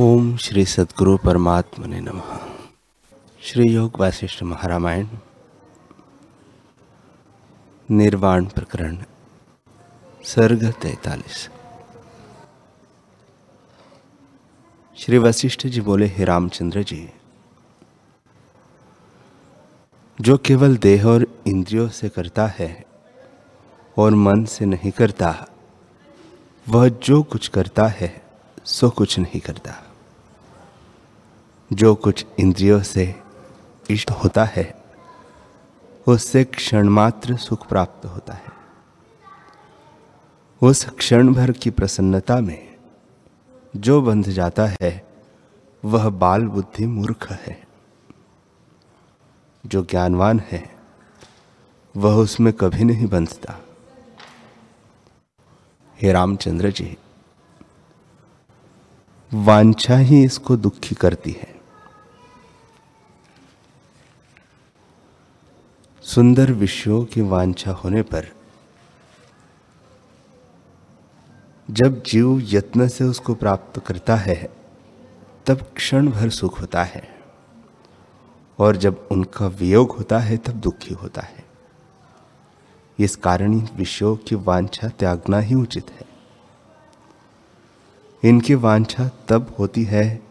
ओम श्री सदगुरु परमात्मा ने नम। श्री योग वासिष्ठ महारामायण, निर्वाण प्रकरण, सर्ग तैतालीस। श्री वशिष्ठ जी बोले, हे रामचंद्र जी, जो केवल देह और इंद्रियों से करता है और मन से नहीं करता, वह जो कुछ करता है, सो कुछ नहीं करता। जो कुछ इंद्रियों से इष्ट होता है, उससे क्षण मात्र सुख प्राप्त होता है। उस क्षण भर की प्रसन्नता में जो बंध जाता है, वह बाल बुद्धि मूर्ख है। जो ज्ञानवान है, वह उसमें कभी नहीं बंधता। हे रामचंद्र जी, वांछा ही इसको दुखी करती है। सुंदर विषयों की वांछा होने पर। जब जीव यत्न से उसको प्राप्त करता है, तब क्षण भर सुख होता है। और जब उनका वियोग होता है, तब दुखी होता है। इस कारण विषयों की वांछा त्यागना ही उचित है। इनकी वांछा तब होती है,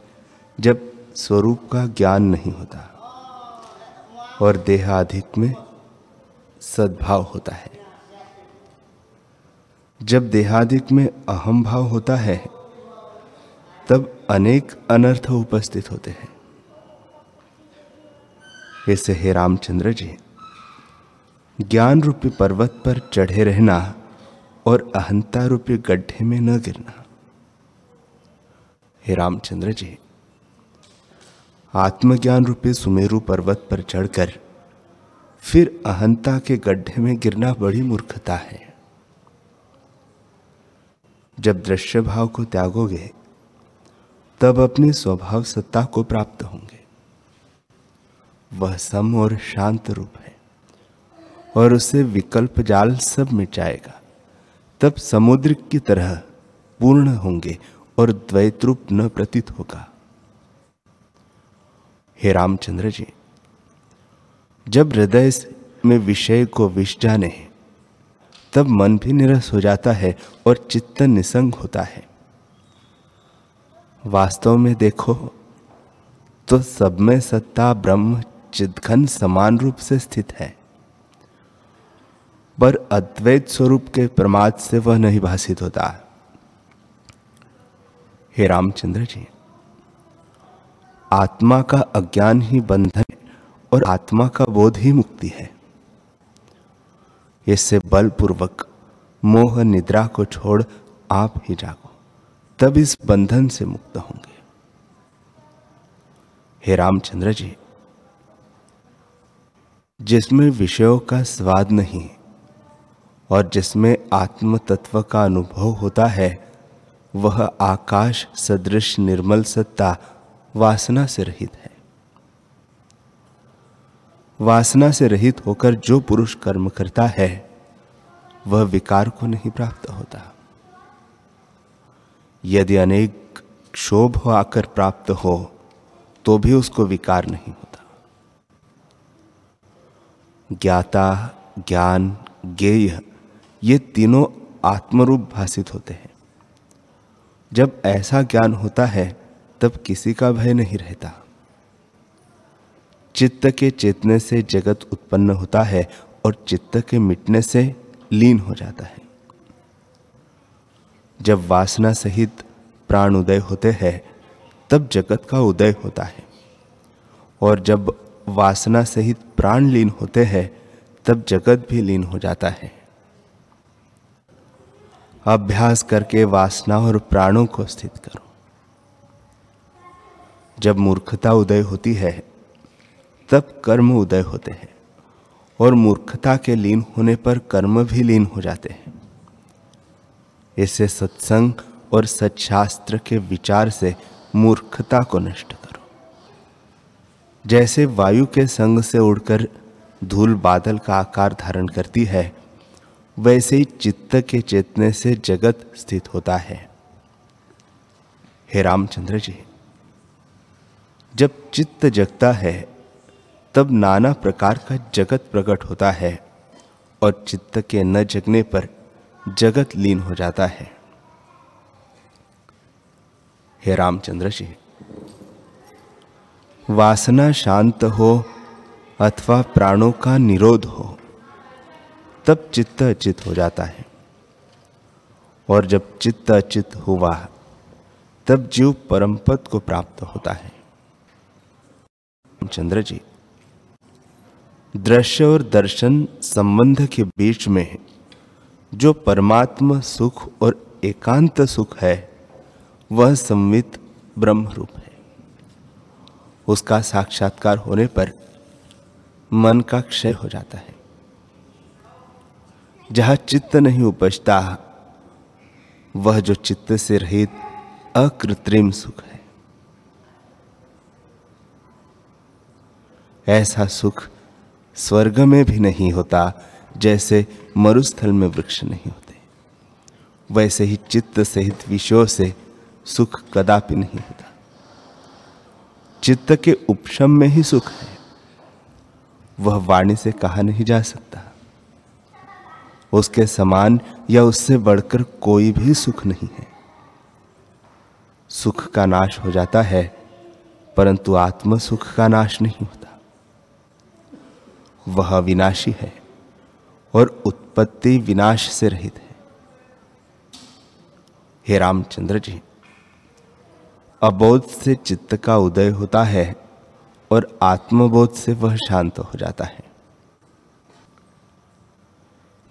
जब स्वरूप का ज्ञान नहीं होता। और देहाधिक में सद्भाव होता है। जब देहाधिक में अहम भाव होता है, तब अनेक अनर्थ उपस्थित होते हैं। ऐसे हे रामचंद्र जी ज्ञान रूपी पर्वत पर चढ़े रहना और अहंता रूपी गड्ढे में न गिरना। हे रामचंद्र जी आत्मज्ञान रूपी सुमेरु पर्वत पर चढ़कर फिर अहंता के गड्ढे में गिरना बड़ी मूर्खता है। जब दृश्य भाव को त्यागोगे, तब अपने स्वभाव सत्ता को प्राप्त होंगे। वह सम और शांत रूप है और उसे विकल्प जाल सब मिट जाएगा तब समुद्र की तरह पूर्ण होंगे और द्वैत रूप न प्रतीत होगा। हे रामचंद्र जी, जब हृदय में विषय को विष जाने तब मन भी निरस हो जाता है और चित्त निसंग होता है। वास्तव में देखो तो सब में सत्ता, ब्रह्म चिदघन समान रूप से स्थित है। पर अद्वैत स्वरूप के प्रमाद से वह नहीं भाषित होता। हे रामचंद्र जी आत्मा का अज्ञान ही बंधन और आत्मा का बोध ही मुक्ति है। इससे बलपूर्वक मोह निद्रा को छोड़ आप ही जागो, तब इस बंधन से मुक्त होंगे। हे रामचंद्र जी, जिसमें विषयों का स्वाद नहीं और जिसमें आत्म तत्व का अनुभव होता है, वह आकाश सदृश निर्मल सत्ता वासना से रहित है। वासना से रहित होकर जो पुरुष कर्म करता है, वह विकार को नहीं प्राप्त होता। यदि अनेक क्षोभ आकर प्राप्त हो तो भी उसको विकार नहीं होता। ज्ञाता, ज्ञान, ज्ञेय, ये तीनों आत्मरूप भाषित होते हैं। जब ऐसा ज्ञान होता है तब किसी का भय नहीं रहता। चित्त के चेतने से जगत उत्पन्न होता है और चित्त के मिटने से लीन हो जाता है। जब वासना सहित प्राण उदय होते हैं, तब जगत का उदय होता है। और जब वासना सहित प्राण लीन होते हैं, तब जगत भी लीन हो जाता है। अभ्यास करके वासना और प्राणों को स्थित करो। जब मूर्खता उदय होती है, तब कर्म उदय होते हैं। और मूर्खता के लीन होने पर कर्म भी लीन हो जाते हैं। इसे सत्संग और सच्छास्त्र के विचार से मूर्खता को नष्ट करो। जैसे वायु के संग से उड़कर धूल बादल का आकार धारण करती है, वैसे ही चित्त के चेतने से जगत स्थित होता है। हे रामचंद्र जी जब चित्त जगता है, तब नाना प्रकार का जगत प्रकट होता है और चित्त के न जगने पर जगत लीन हो जाता है। हे रामचंद्र जी, वासना शांत हो अथवा प्राणों का निरोध हो, तब चित्त अचित हो जाता है। और जब चित्त अचित हुआ, तब जीव परम पद को प्राप्त होता है। चंद्र जी, दृश्य और दर्शन संबंध के बीच में जो परमात्मा सुख और एकांत सुख है, वह संवित ब्रह्म रूप है। उसका साक्षात्कार होने पर मन का क्षय हो जाता है। जहाँ चित्त नहीं उपजता, वह जो चित्त से रहित अकृत्रिम सुख है। ऐसा सुख स्वर्ग में भी नहीं होता, जैसे मरुस्थल में वृक्ष नहीं होते। वैसे ही चित्त सहित विषयों से सुख कदापि नहीं होता। चित्त के उपशम में ही सुख है। वह वाणी से कहा नहीं जा सकता। उसके समान या उससे बढ़कर कोई भी सुख नहीं है। सुख का नाश हो जाता है, परंतु आत्म सुख का नाश नहीं होता। वह विनाशी है और उत्पत्ति विनाश से रहित है। हे रामचंद्र जी, अबोध से चित्त का उदय होता है और आत्मबोध से वह शांत हो जाता है।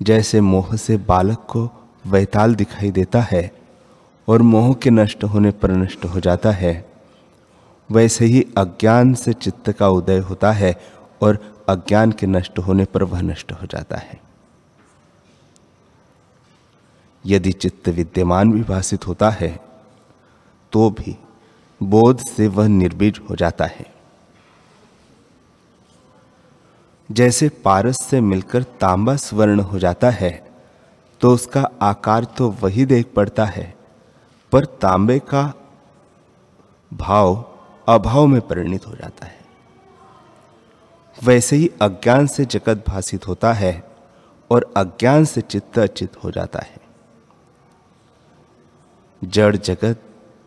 जैसे मोह से बालक को वैताल दिखाई देता है और मोह के नष्ट होने पर नष्ट हो जाता है, वैसे ही अज्ञान से चित्त का उदय होता है और अज्ञान के नष्ट होने पर वह नष्ट हो जाता है। यदि चित्त विद्यमान भी भाषित होता है तो भी बोध से वह निर्बीज हो जाता है। जैसे पारस से मिलकर तांबा स्वर्ण हो जाता है तो उसका आकार तो वही देख पड़ता है, पर तांबे का भाव अभाव में परिणित हो जाता है। वैसे ही अज्ञान से जगत भाषित होता है और अज्ञान से चित्त अचित हो जाता है। जड़ जगत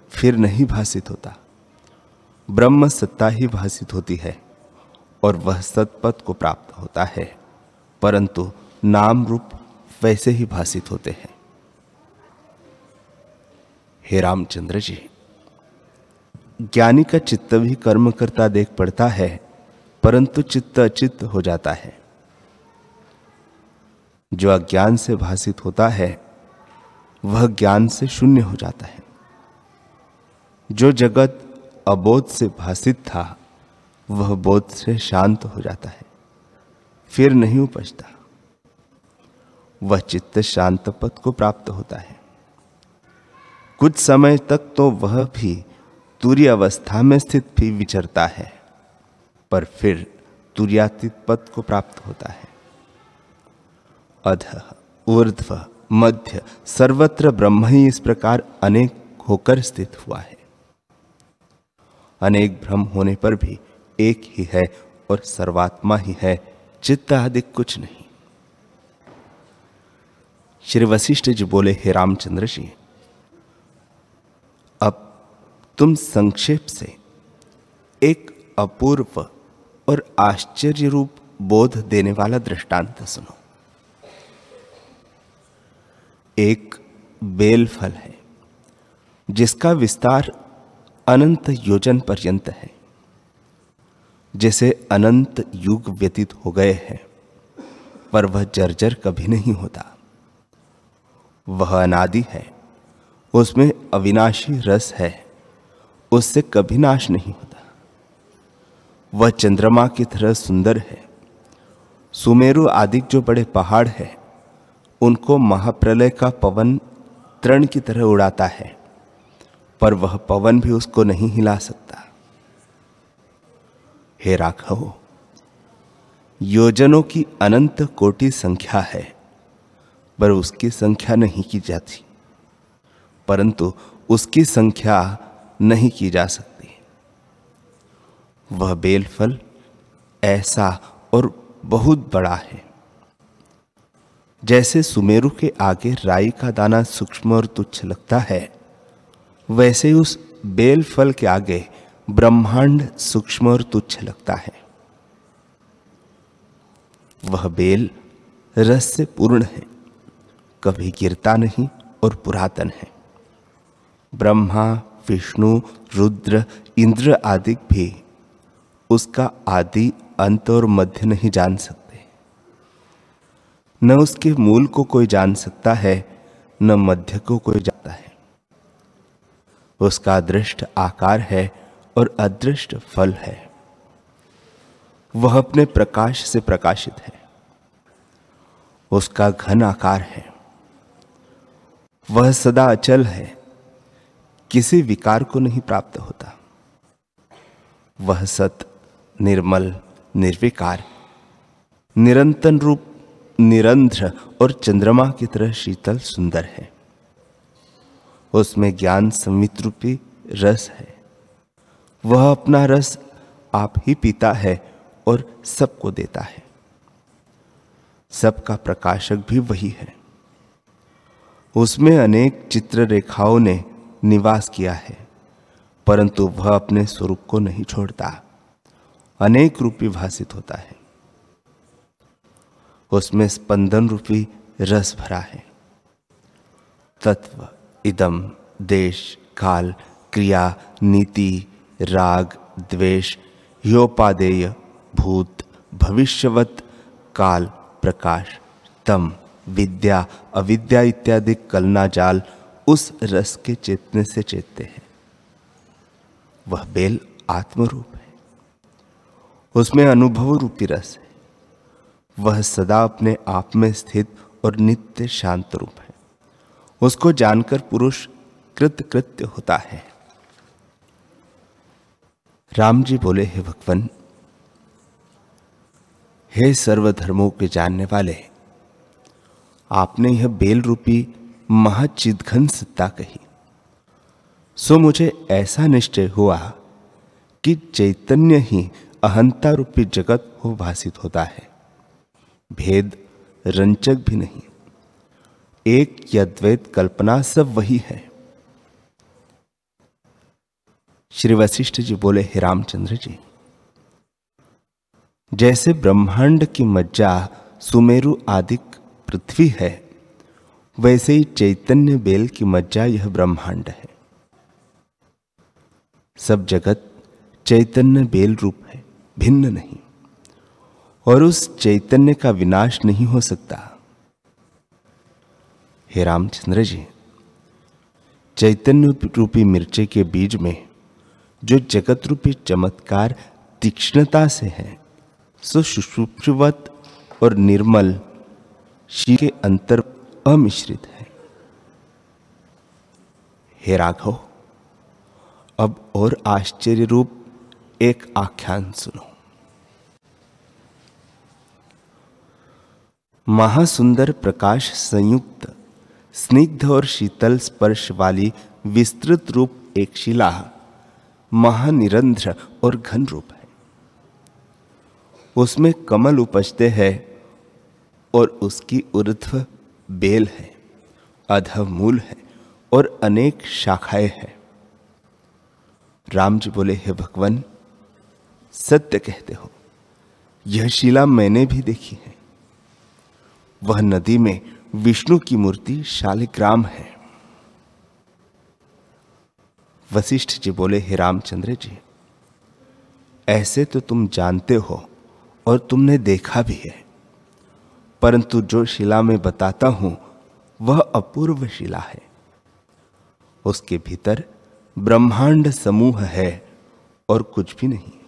फिर नहीं भाषित होता। ब्रह्म सत्ता ही भाषित होती है और वह सतपथ को प्राप्त होता है, परंतु नाम रूप वैसे ही भाषित होते हैं। हे रामचंद्र जी, ज्ञानी का चित्त भी कर्म करता देख पड़ता है परंतु चित्त अचित्त हो जाता है। जो अज्ञान से भाषित होता है, वह ज्ञान से शून्य हो जाता है। जो जगत अबोध से भाषित था, वह बोध से शांत हो जाता है, फिर नहीं उपजता। वह चित्त शांत पद को प्राप्त होता है। कुछ समय तक तो वह भी तुरी अवस्था में स्थित भी विचरता है। पर फिर तुरियातीत पद को प्राप्त होता है। अध, ऊर्ध्व, मध्य, सर्वत्र ब्रह्म ही इस प्रकार अनेक होकर स्थित हुआ है। अनेक भ्रम होने पर भी एक ही है और सर्वात्मा ही है, चित्त आदि कुछ नहीं। श्री वशिष्ठ जी बोले, हे रामचंद्र जी, अब तुम संक्षेप से एक अपूर्व और आश्चर्य रूप बोध देने वाला दृष्टांत सुनो। एक बेल फल है, जिसका विस्तार अनंत योजन पर्यंत है, जैसे अनंत युग व्यतीत हो गए हैं, पर वह जर्जर कभी नहीं होता। वह अनादि है, उसमें अविनाशी रस है, उससे कभी नाश नहीं होता। वह चंद्रमा की तरह सुंदर है। सुमेरु आदि जो बड़े पहाड़ है, उनको महाप्रलय का पवन तरण की तरह उड़ाता है, पर वह पवन भी उसको नहीं हिला सकता। हे राघव, योजनों की अनंत कोटि संख्या है, पर उसकी संख्या नहीं की जाती, परंतु उसकी संख्या नहीं की जा सकती। वह बेल फल ऐसा और बहुत बड़ा है। जैसे सुमेरु के आगे राई का दाना सूक्ष्म और तुच्छ लगता है, वैसे उस बेल फल के आगे ब्रह्मांड सूक्ष्म और तुच्छ लगता है। वह बेल रस से पूर्ण है, कभी गिरता नहीं और पुरातन है। ब्रह्मा, विष्णु, रुद्र, इंद्र आदि भी उसका आदि अंत और मध्य नहीं जान सकते। न उसके मूल को कोई जान सकता है, न मध्य को कोई जानता है। उसका दृष्ट आकार है और अदृष्ट फल है। वह अपने प्रकाश से प्रकाशित है। उसका घन आकार है। वह सदा अचल है। किसी विकार को नहीं प्राप्त होता। वह सत निर्मल, निर्विकार निरंतर रूप, निरंध्र और चंद्रमा की तरह शीतल सुंदर है। उसमें ज्ञान संवित रूपी रस है। वह अपना रस आप ही पीता है और सबको देता है। सबका प्रकाशक भी वही है। उसमें अनेक चित्र रेखाओं ने निवास किया है, परंतु वह अपने स्वरूप को नहीं छोड़ता। अनेक रूपी भाषित होता है। उसमें स्पंदन रूपी रस भरा है। तत्व, इदम, देश, काल, क्रिया, नीति, राग, द्वेष, योपादेय, भूत, भविष्यवत, काल, प्रकाश, तम, विद्या, अविद्या इत्यादि कलना जाल उस रस के चेतने से चेतते हैं। वह बेल आत्मरूप उसमें अनुभव रूपी रस है। वह सदा अपने आप में स्थित और नित्य शांत रूप है। उसको जानकर पुरुष कृत कृत्य होता है। राम जी बोले, हे भगवान, हे सर्वधर्मों के जानने वाले, आपने यह बेल रूपी महाचिदघन सत्ता कही। सो मुझे ऐसा निश्चय हुआ कि चैतन्य ही अहंता रूपी जगत हो भाषित होता है। भेद रंचक भी नहीं। एक यद्वैत कल्पना सब वही है। श्री वशिष्ठ जी बोले, हे रामचंद्र जी, जैसे ब्रह्मांड की मज्जा सुमेरु आदि पृथ्वी है, वैसे ही चैतन्य बेल की मज्जा यह ब्रह्मांड है। सब जगत चैतन्य बेल रूप है। भिन्न नहीं और उस चैतन्य का विनाश नहीं हो सकता। हे रामचंद्र जी, चैतन्य रूपी मिर्चे के बीज में जो जगत रूपी चमत्कार तीक्ष्णता से है, सो सुषुप्त और निर्मल शी के अंतर अमिश्रित है। हे राघव, अब और आश्चर्य रूप एक आख्यान सुनो। महासुंदर प्रकाश संयुक्त, स्निग्ध और शीतल स्पर्श वाली विस्तृत रूप एक शिला, महानिरंध्र और घन रूप है। उसमें कमल उपजते हैं और उसकी ऊर्ध्व बेल है अधव मूल है और अनेक शाखाएँ हैं। राम जी बोले, हे भगवान सत्य कहते हो। यह शिला मैंने भी देखी है। वह नदी में विष्णु की मूर्ति शालिग्राम है। वशिष्ठ जी बोले, हे रामचंद्र जी, ऐसे तो तुम जानते हो और तुमने देखा भी है। परंतु जो शिला में बताता हूँ, वह अपूर्व शिला है। उसके भीतर ब्रह्मांड समूह है और कुछ भी नहीं।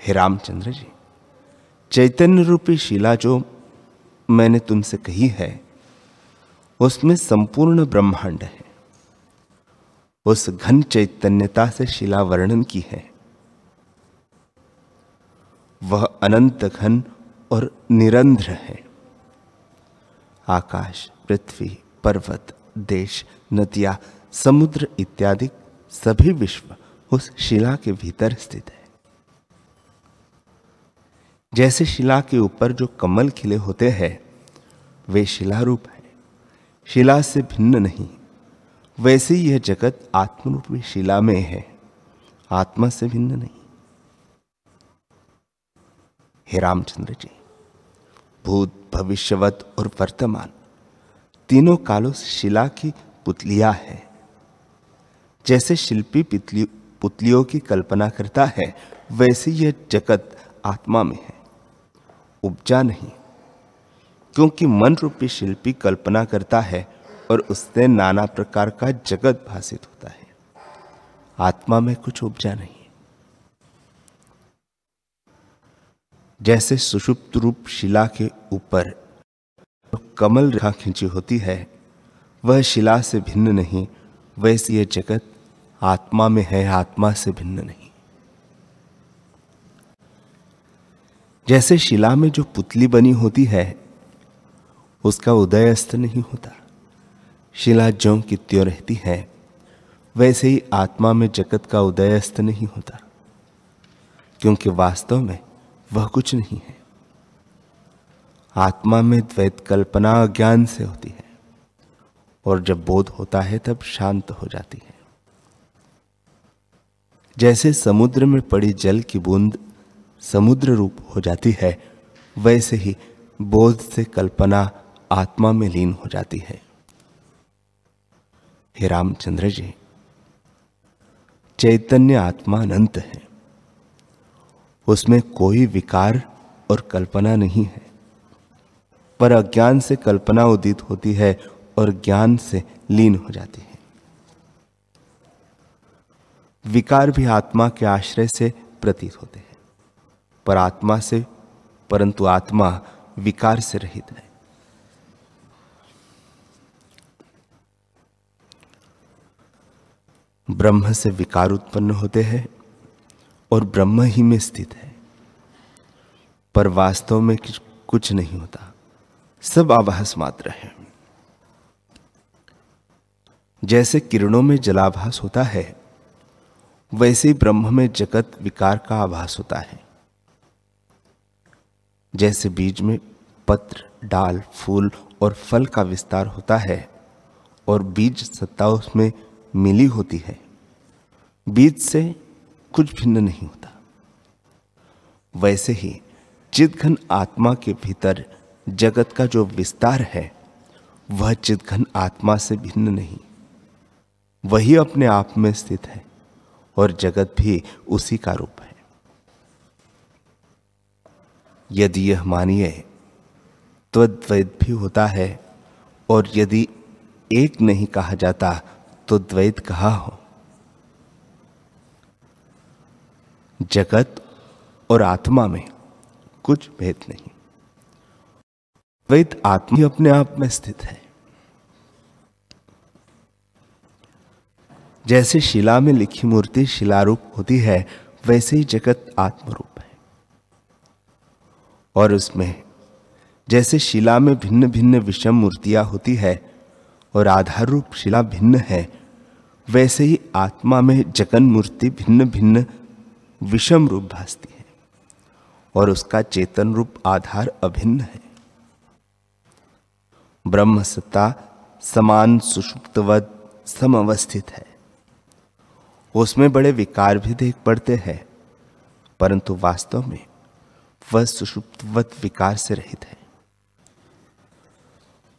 हे रामचंद्र जी, चैतन्य रूपी शिला जो मैंने तुमसे कही है, उसमें संपूर्ण ब्रह्मांड है। उस घन चैतन्यता से शिला वर्णन की है। वह अनंत घन और निरंध्र है। आकाश, पृथ्वी, पर्वत, देश, नदियाँ, समुद्र इत्यादि सभी विश्व उस शिला के भीतर स्थित है। जैसे शिला के ऊपर जो कमल खिले होते हैं, वे शिला रूप है। शिला से भिन्न नहीं, वैसे ही यह जगत आत्मरूपी शिला में है, आत्मा से भिन्न नहीं। हे रामचंद्र जी, भूत, भविष्यवत और वर्तमान तीनों कालों से शिला की पुतलिया है। जैसे शिल्पी पुतलियों की कल्पना करता है, वैसे यह जगत आत्मा में है। उपजा नहीं। क्योंकि मन रूपी शिल्पी कल्पना करता है और उससे नाना प्रकार का जगत भाषित होता है। आत्मा में कुछ उपजा नहीं। जैसे सुषुप्त रूप शिला के ऊपर तो कमल रेखा खींची होती है, वह शिला से भिन्न नहीं, वैसे यह जगत आत्मा में है, आत्मा से भिन्न नहीं। जैसे शिला में जो पुतली बनी होती है, उसका उदय अस्त नहीं होता। शिला ज्यों की त्यों रहती है, वैसे ही आत्मा में जगत का उदय अस्त नहीं होता, क्योंकि वास्तव में वह कुछ नहीं है। आत्मा में द्वैत कल्पना अज्ञान से होती है, और जब बोध होता है तब शांत हो जाती है। जैसे समुद्र में पड़ी जल की बूंद समुद्र रूप हो जाती है, वैसे ही बोध से कल्पना आत्मा में लीन हो जाती है। हे रामचंद्र जी, चैतन्य आत्मा अनंत है। उसमें कोई विकार और कल्पना नहीं है। पर अज्ञान से कल्पना उदित होती है और ज्ञान से लीन हो जाती है। विकार भी आत्मा के आश्रय से प्रतीत होते हैं। पर आत्मा से, परंतु आत्मा विकार से रहित है। ब्रह्म से विकार उत्पन्न होते हैं और ब्रह्म ही में स्थित है। पर वास्तव में कुछ नहीं होता। सब आभास मात्र है। जैसे किरणों में जलाभास होता है, वैसे ही ब्रह्म में जगत विकार का आभास होता है। जैसे बीज में पत्र, डाल, फूल और फल का विस्तार होता है और बीज सत्ता उसमें मिली होती है। बीज से कुछ भिन्न नहीं होता। वैसे ही चिदघन आत्मा के भीतर जगत का जो विस्तार है, वह चिदघन आत्मा से भिन्न नहीं। वही अपने आप में स्थित है और जगत भी उसी का रूप है। यदि यह मानिए तो द्वैत भी होता है, और यदि एक नहीं कहा जाता तो द्वैत कहा हो? जगत और आत्मा में कुछ भेद नहीं। द्वैत आत्मा ही अपने आप में स्थित है। जैसे शिला में लिखी मूर्ति शिलारूप होती है, वैसे ही जगत आत्मरूप। और उसमें जैसे शिला में भिन्न भिन्न विषम मूर्तियाँ होती है और आधार रूप शिला भिन्न है, वैसे ही आत्मा में जगन मूर्ति भिन्न भिन्न विषम रूप भासती है और उसका चेतन रूप आधार अभिन्न है। ब्रह्म सत्ता समान सुषुप्तवत समवस्थित है। उसमें बड़े विकार भी देख पड़ते हैं, परंतु वास्तव में वह सुषुप्तवत विकार से रहित है।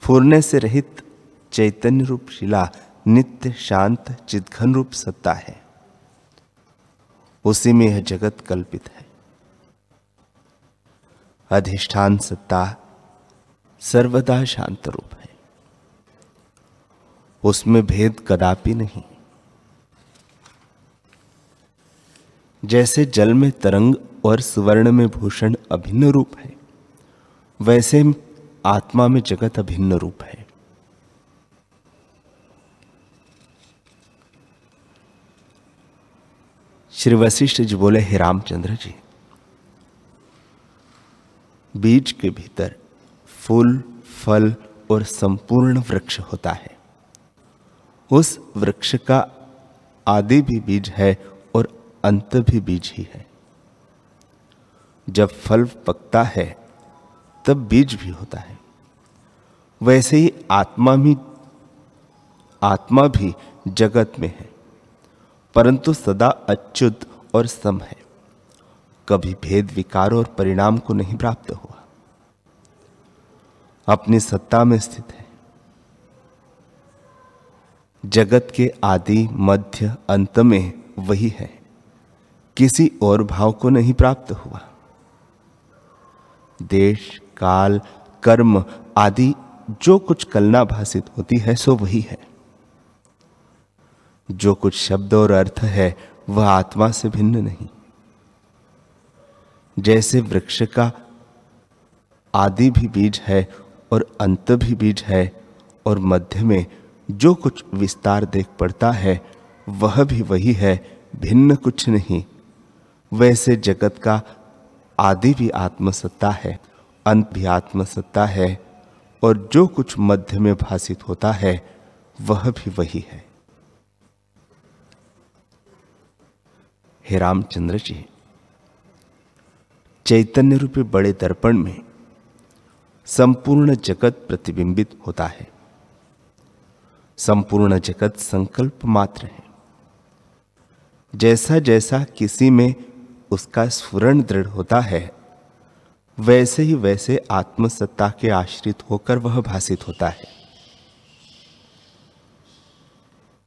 फूरने से रहित चैतन्य रूप शिला नित्य शांत चिदघन रूप सत्ता है। उसी में यह जगत कल्पित है। अधिष्ठान सत्ता सर्वदा शांत रूप है। उसमें भेद कदापि नहीं। जैसे जल में तरंग और सुवर्ण में भूषण अभिन्न रूप है, वैसे आत्मा में जगत अभिन्न रूप है। श्री वशिष्ठ जी बोले, हे रामचंद्र जी, बीज के भीतर फूल, फल और संपूर्ण वृक्ष होता है। उस वृक्ष का आदि भी बीज है अंत भी बीज ही है। जब फल पकता है, तब बीज भी होता है। वैसे ही आत्मा भी आत्मा भी जगत में है। परंतु सदा अच्युत और सम है। कभी भेद विकार और परिणाम को नहीं प्राप्त हुआ। अपनी सत्ता में स्थित है। जगत के आदि मध्य अंत में वही है। किसी और भाव को नहीं प्राप्त हुआ। देश, काल, कर्म आदि, जो कुछ कलना भाषित होती है, सो वही है। जो कुछ शब्द और अर्थ है, वह आत्मा से भिन्न नहीं। जैसे वृक्ष का आदि भी बीज है और अंत भी बीज है, और मध्य में जो कुछ विस्तार देख पड़ता है, वह भी वही है, भिन्न कुछ नहीं। वैसे जगत का आदि भी आत्मसत्ता है, अंत भी आत्मसत्ता है, और जो कुछ मध्य में भाषित होता है, वह भी वही है। हे रामचंद्र जी चैतन्य रूपी बड़े दर्पण में संपूर्ण जगत प्रतिबिंबित होता है। संपूर्ण जगत संकल्प मात्र है। जैसा जैसा किसी में उसका स्फुरण दृढ़ होता है। वैसे ही वैसे आत्मसत्ता के आश्रित होकर वह भाषित होता है।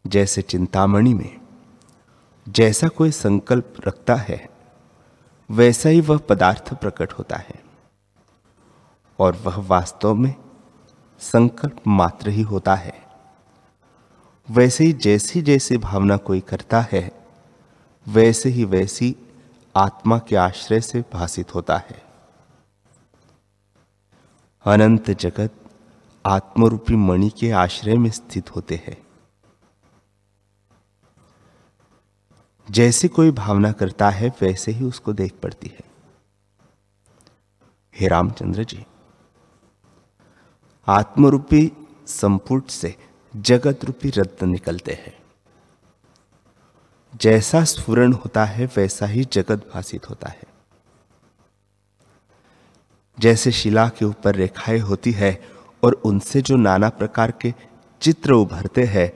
जैसे चिंतामणि में जैसा कोई संकल्प रखता है, वैसा ही वह पदार्थ प्रकट होता है। और वह वास्तव में संकल्प मात्र ही होता है। वैसे ही जैसी जैसी भावना कोई करता है, वैसे ही वैसी आत्मा के आश्रय से भाषित होता है। अनंत जगत आत्मरूपी मणि के आश्रय में स्थित होते हैं। जैसे कोई भावना करता है, वैसे ही उसको देख पड़ती है। हे रामचंद्र जी, आत्मरूपी संपुट से जगत रूपी रत्न निकलते हैं। जैसा स्फुरण होता है, वैसा ही जगत भाषित होता है। जैसे शिला के ऊपर रेखाएँ होती है और उनसे जो नाना प्रकार के चित्र उभरते हैं,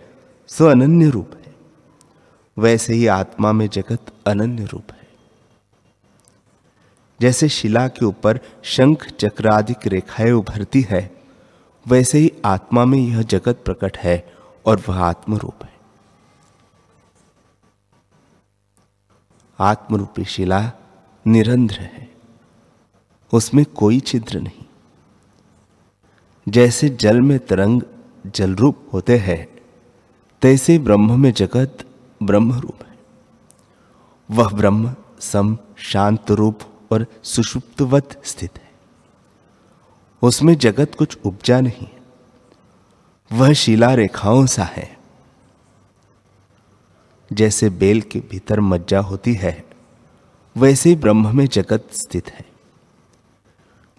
सो अनन्य रूप है। वैसे ही आत्मा में जगत अनन्य रूप है। जैसे शिला के ऊपर शंख चक्र आदि रेखाएँ उभरती है, वैसे ही आत्मा में यह जगत प्रकट है और वह आत्मरूप है। आत्मरूपी शिला निरंध्र है। उसमें कोई छिद्र नहीं। जैसे जल में तरंग जल रूप होते हैं, तैसे ब्रह्म में जगत ब्रह्म रूप है। वह ब्रह्म सम शांत रूप और सुषुप्तवत स्थित है। उसमें जगत कुछ उपजा नहीं। वह शिला रेखाओं सा है। जैसे बेल के भीतर मज्जा होती है, वैसे ही ब्रह्म में जगत स्थित है।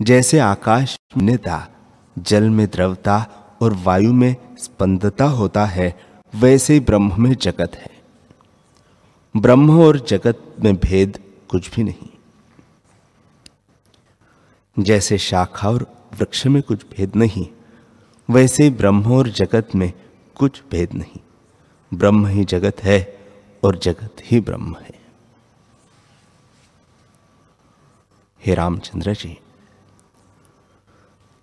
जैसे आकाश नेता जल में द्रवता और वायु में स्पंदता होता है, वैसे ही ब्रह्म में जगत है। ब्रह्म और जगत में भेद कुछ भी नहीं। जैसे शाखा और वृक्ष में कुछ भेद नहीं, वैसे ब्रह्म और जगत में कुछ भेद नहीं। ब्रह्म ही जगत है और जगत ही ब्रह्म है। हे रामचंद्र जी,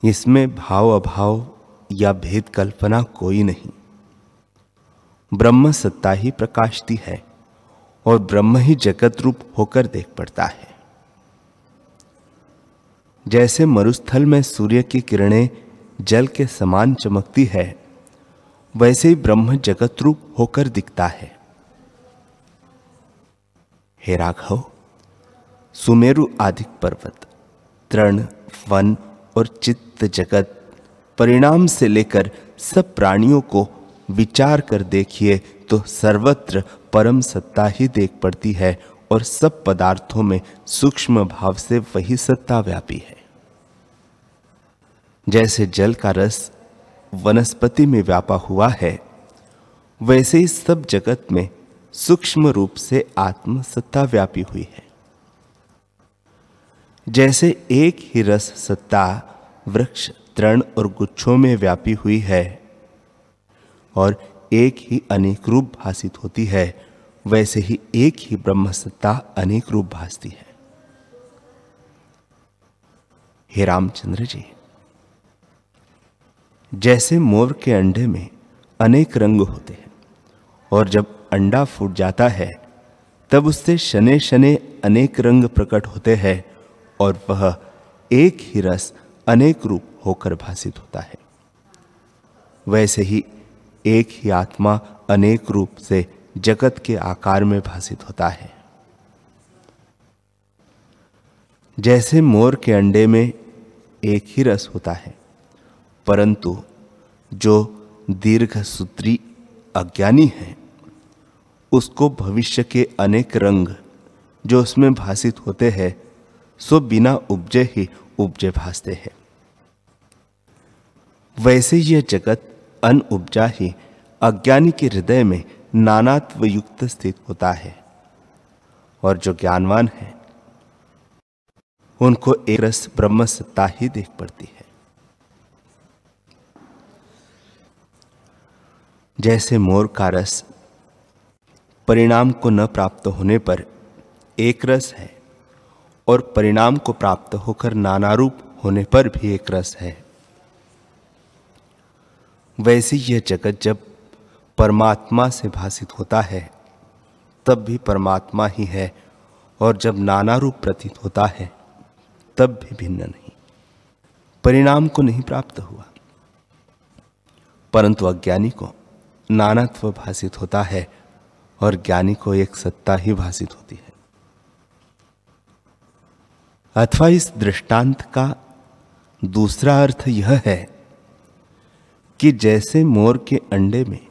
इसमें भाव अभाव या भेद कल्पना कोई नहीं। ब्रह्म सत्ता ही प्रकाशती है और ब्रह्म ही जगत रूप होकर देख पड़ता है। जैसे मरुस्थल में सूर्य की किरणें जल के समान चमकती है वैसे ही ब्रह्म जगत रूप होकर दिखता है। हे राघव, सुमेरु आदि पर्वत, तृण, वन और चित्त जगत परिणाम से लेकर सब प्राणियों को विचार कर देखिए तो सर्वत्र परम सत्ता ही देख पड़ती है और सब पदार्थों में सूक्ष्म भाव से वही सत्ता व्यापी है। जैसे जल का रस वनस्पति में व्यापा हुआ है। वैसे ही सब जगत में सूक्ष्म रूप से आत्म सत्ता व्यापी हुई है। जैसे एक ही रस सत्ता वृक्ष, तृण और गुच्छों में व्यापी हुई है और एक ही अनेक रूप भाषित होती है, वैसे ही एक ही ब्रह्म सत्ता अनेक रूप भासती है। हे रामचंद्र जी। जैसे मोर के अंडे में अनेक रंग होते हैं, और जब अंडा फूट जाता है, तब उससे शने शने अनेक रंग प्रकट होते हैं, और वह एक ही रस अनेक रूप होकर भाषित होता है। वैसे ही एक ही आत्मा अनेक रूप से जगत के आकार में भाषित होता है। जैसे मोर के अंडे में एक ही रस होता है परंतु जो दीर्घ सूत्री अज्ञानी है, उसको भविष्य के अनेक रंग जो उसमें भाषित होते हैं, सो बिना उपजे ही उपजे भासते हैं। वैसे यह जगत अन उपजा ही अज्ञानी के हृदय में नानात्व युक्त स्थित होता है, और जो ज्ञानवान है, उनको एक रस ब्रह्म सत्ता ही देख पड़ती है। जैसे मोर का रस परिणाम को न प्राप्त होने पर एक रस है, और परिणाम को प्राप्त होकर नाना रूप होने पर भी एक रस है। वैसे यह जगत जब परमात्मा से भाषित होता है, तब भी परमात्मा ही है, और जब नाना रूप प्रतीत होता है, तब भी भिन्न नहीं। परिणाम को नहीं प्राप्त हुआ। परंतु अज्ञानी को नानात्व भाषित होता है और ज्ञानी को एक सत्ता ही भाषित होती है। अथवा इस दृष्टांत का दूसरा अर्थ यह है कि जैसे मोर के अंडे में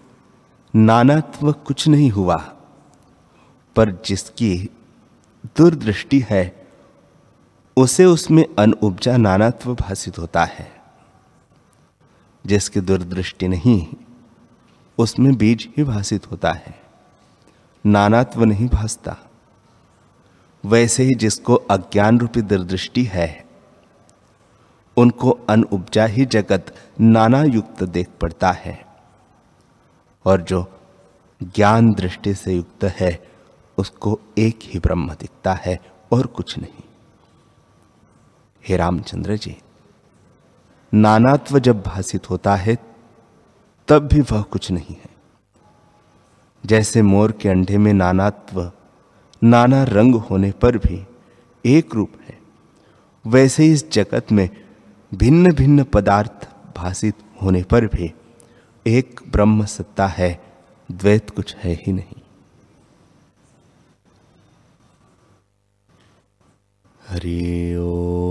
नानात्व कुछ नहीं हुआ, पर जिसकी दूरदृष्टि है, उसे उसमें अनउपजा नानात्व भाषित होता है। जिसकी दूरदृष्टि नहीं उसमें बीज ही भाषित होता है। नानात्व नहीं भासता। वैसे ही जिसको अज्ञान रूपी दूरदृष्टि है, उनको अनउपजा ही जगत नाना युक्त देख पड़ता है। और जो ज्ञान दृष्टि से युक्त है, उसको एक ही ब्रह्म दिखता है और कुछ नहीं। हे रामचंद्र जी, नानात्व जब भाषित होता है तब भी वह कुछ नहीं है। जैसे मोर के अंडे में नानात्व, नाना रंग होने पर भी एक रूप है, वैसे इस जगत में भिन्न भिन्न पदार्थ भाषित होने पर भी एक ब्रह्म सत्ता है, द्वैत कुछ है ही नहीं। हरि ओ